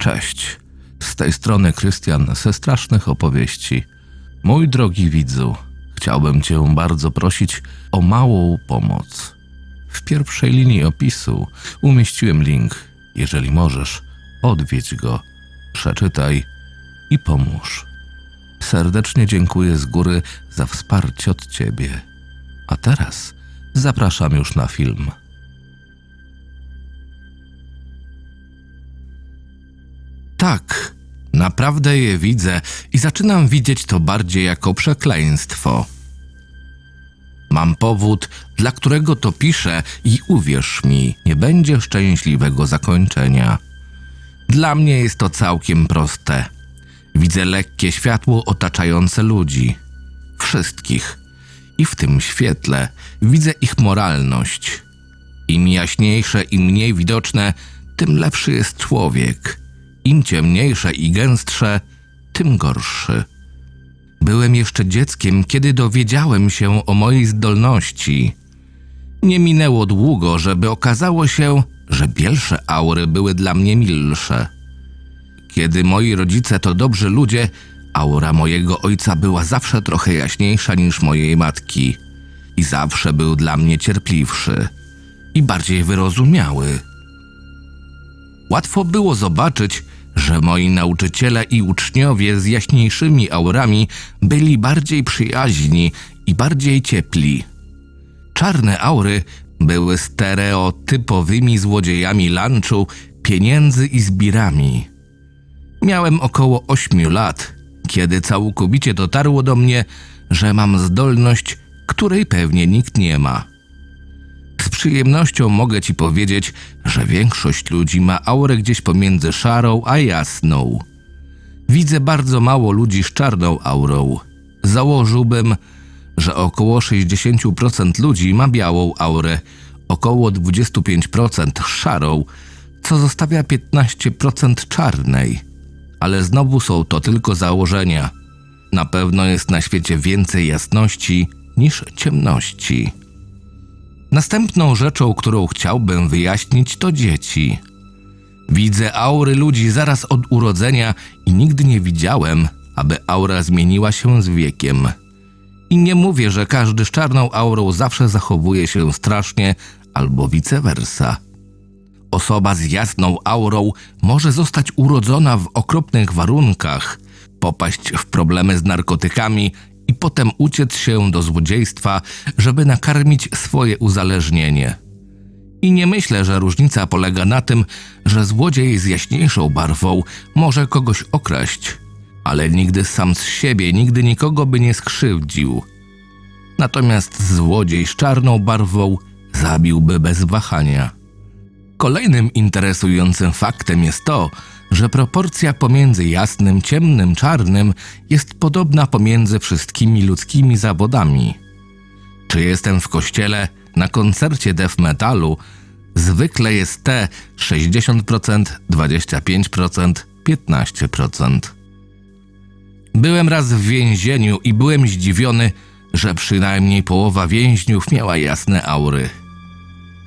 Cześć. Z tej strony Krystian ze strasznych opowieści. Mój drogi widzu, chciałbym Cię bardzo prosić o małą pomoc. W pierwszej linii opisu umieściłem link. Jeżeli możesz, odwiedź go, przeczytaj i pomóż. Serdecznie dziękuję z góry za wsparcie od Ciebie. A teraz zapraszam już na film. Naprawdę je widzę i zaczynam widzieć to bardziej jako przekleństwo. Mam powód, dla którego to piszę i uwierz mi, nie będzie szczęśliwego zakończenia. Dla mnie jest to całkiem proste. Widzę lekkie światło otaczające ludzi. Wszystkich. I w tym świetle widzę ich moralność. Im jaśniejsze i mniej widoczne, tym lepszy jest człowiek. Im ciemniejsze i gęstsze, tym gorszy. Byłem jeszcze dzieckiem, kiedy dowiedziałem się o mojej zdolności. Nie minęło długo, żeby okazało się, że bielsze aury były dla mnie milsze. Kiedy moi rodzice to dobrzy ludzie, aura mojego ojca była zawsze trochę jaśniejsza niż mojej matki i zawsze był dla mnie cierpliwszy i bardziej wyrozumiały. Łatwo było zobaczyć, że moi nauczyciele i uczniowie z jaśniejszymi aurami byli bardziej przyjaźni i bardziej ciepli. Czarne aury były stereotypowymi złodziejami lunchu, pieniędzy i zbirami. Miałem około ośmiu lat, kiedy całkowicie dotarło do mnie, że mam zdolność, której pewnie nikt nie ma. Z przyjemnością mogę ci powiedzieć, że większość ludzi ma aurę gdzieś pomiędzy szarą a jasną. Widzę bardzo mało ludzi z czarną aurą. Założyłbym, że około 60% ludzi ma białą aurę, około 25% szarą, co zostawia 15% czarnej. Ale znowu są to tylko założenia. Na pewno jest na świecie więcej jasności niż ciemności. Następną rzeczą, którą chciałbym wyjaśnić, to dzieci. Widzę aury ludzi zaraz od urodzenia i nigdy nie widziałem, aby aura zmieniła się z wiekiem. I nie mówię, że każdy z czarną aurą zawsze zachowuje się strasznie, albo vice versa. Osoba z jasną aurą może zostać urodzona w okropnych warunkach, popaść w problemy z narkotykami potem uciec się do złodziejstwa, żeby nakarmić swoje uzależnienie. I nie myślę, że różnica polega na tym, że złodziej z jaśniejszą barwą może kogoś okraść, ale nigdy sam z siebie nigdy nikogo by nie skrzywdził. Natomiast złodziej z czarną barwą zabiłby bez wahania. Kolejnym interesującym faktem jest to, że proporcja pomiędzy jasnym, ciemnym, czarnym jest podobna pomiędzy wszystkimi ludzkimi zawodami. Czy jestem w kościele, na koncercie death metalu, zwykle jest te 60%, 25%, 15%. Byłem raz w więzieniu i byłem zdziwiony, że przynajmniej połowa więźniów miała jasne aury.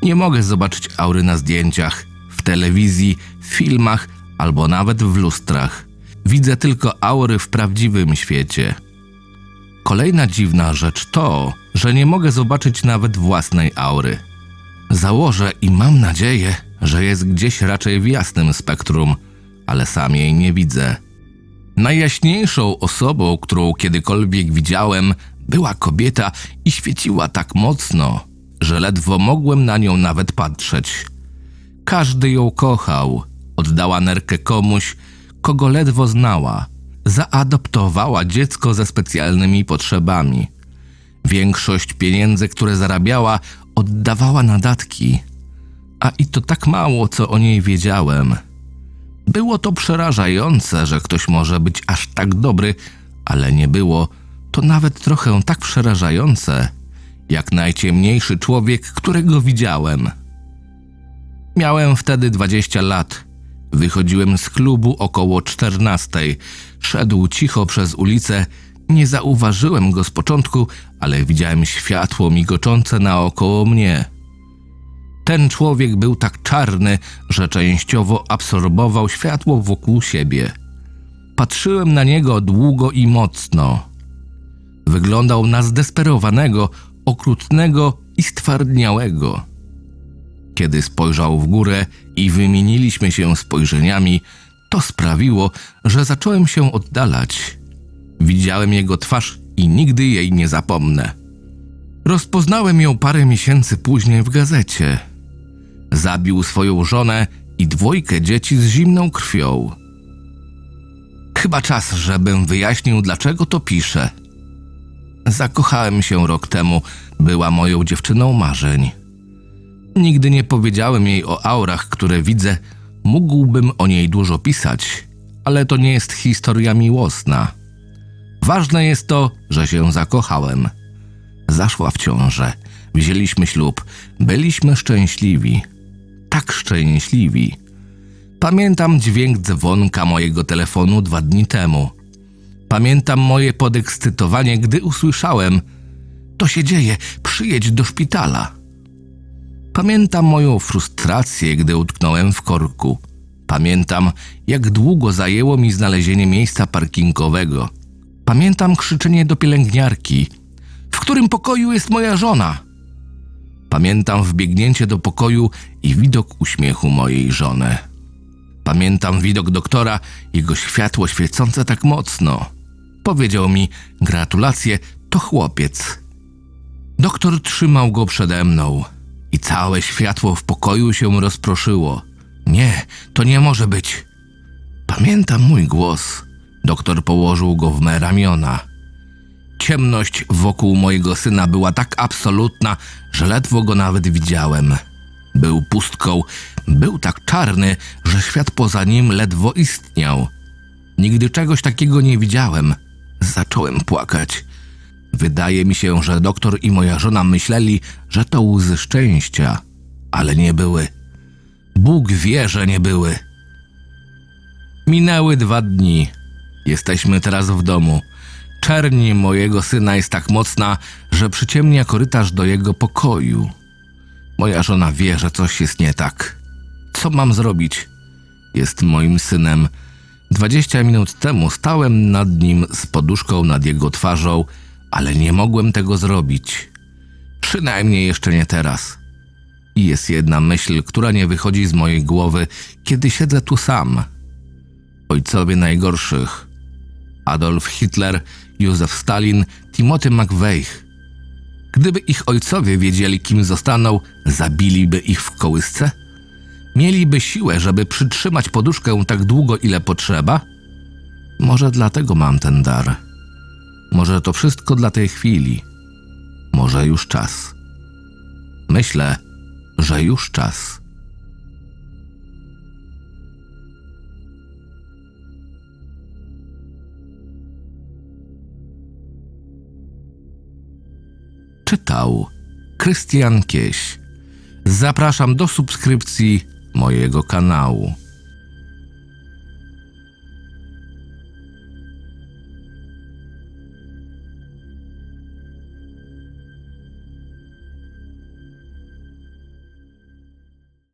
Nie mogę zobaczyć aury na zdjęciach, w telewizji, w filmach albo nawet w lustrach. Widzę tylko aury w prawdziwym świecie. Kolejna dziwna rzecz to, że nie mogę zobaczyć nawet własnej aury. Założę i mam nadzieję, że jest gdzieś raczej w jasnym spektrum, ale sam jej nie widzę. Najjaśniejszą osobą, którą kiedykolwiek widziałem, była kobieta i świeciła tak mocno, że ledwo mogłem na nią nawet patrzeć. Każdy ją kochał, oddała nerkę komuś, kogo ledwo znała. Zaadoptowała dziecko ze specjalnymi potrzebami. Większość pieniędzy, które zarabiała, oddawała na datki. A i to tak mało, co o niej wiedziałem. Było to przerażające, że ktoś może być aż tak dobry, ale nie było to nawet trochę tak przerażające, jak najciemniejszy człowiek, którego widziałem. Miałem wtedy 20 lat. Wychodziłem z klubu około 14. Szedł cicho przez ulicę. Nie zauważyłem go z początku, ale widziałem światło migoczące naokoło mnie. Ten człowiek był tak czarny, że częściowo absorbował światło wokół siebie. Patrzyłem na niego długo i mocno. Wyglądał na zdesperowanego, okrutnego i stwardniałego. Kiedy spojrzał w górę i wymieniliśmy się spojrzeniami, to sprawiło, że zacząłem się oddalać. Widziałem jego twarz i nigdy jej nie zapomnę. Rozpoznałem ją parę miesięcy później w gazecie. Zabił swoją żonę i dwójkę dzieci z zimną krwią. Chyba czas, żebym wyjaśnił, dlaczego to piszę. Zakochałem się rok temu, była moją dziewczyną marzeń. Nigdy nie powiedziałem jej o aurach, które widzę. Mógłbym o niej dużo pisać, ale to nie jest historia miłosna. Ważne jest to, że się zakochałem. Zaszła w ciążę, wzięliśmy ślub, byliśmy szczęśliwi. Tak szczęśliwi. Pamiętam dźwięk dzwonka mojego telefonu dwa dni temu. Pamiętam moje podekscytowanie, gdy usłyszałem: To się dzieje, przyjedź do szpitala. Pamiętam moją frustrację, gdy utknąłem w korku. Pamiętam, jak długo zajęło mi znalezienie miejsca parkingowego. Pamiętam krzyczenie do pielęgniarki: W którym pokoju jest moja żona? Pamiętam wbiegnięcie do pokoju i widok uśmiechu mojej żony. Pamiętam widok doktora, jego światło świecące tak mocno. Powiedział mi: Gratulacje, to chłopiec. Doktor trzymał go przede mną i całe światło w pokoju się rozproszyło. Nie, to nie może być. Pamiętam mój głos. Doktor położył go w me ramiona. Ciemność wokół mojego syna była tak absolutna, że ledwo go nawet widziałem. Był pustką, był tak czarny, że świat poza nim ledwo istniał. Nigdy czegoś takiego nie widziałem. Zacząłem płakać. Wydaje mi się, że doktor i moja żona myśleli, że to łzy szczęścia, ale nie były. Bóg wie, że nie były. Minęły dwa dni. Jesteśmy teraz w domu. Czerni mojego syna jest tak mocna, że przyciemnia korytarz do jego pokoju. Moja żona wie, że coś jest nie tak. Co mam zrobić? Jest moim synem. Dwadzieścia minut temu stałem nad nim z poduszką nad jego twarzą, ale nie mogłem tego zrobić. Przynajmniej jeszcze nie teraz. I jest jedna myśl, która nie wychodzi z mojej głowy, kiedy siedzę tu sam. Ojcowie najgorszych. Adolf Hitler, Józef Stalin, Timothy McVeigh. Gdyby ich ojcowie wiedzieli, kim zostaną, zabiliby ich w kołysce? Mieliby siłę, żeby przytrzymać poduszkę tak długo, ile potrzeba? Może dlatego mam ten dar. Może to wszystko dla tej chwili. Może już czas. Myślę, że już czas. Czytał Krystian Kieś. Zapraszam do subskrypcji mojego kanału.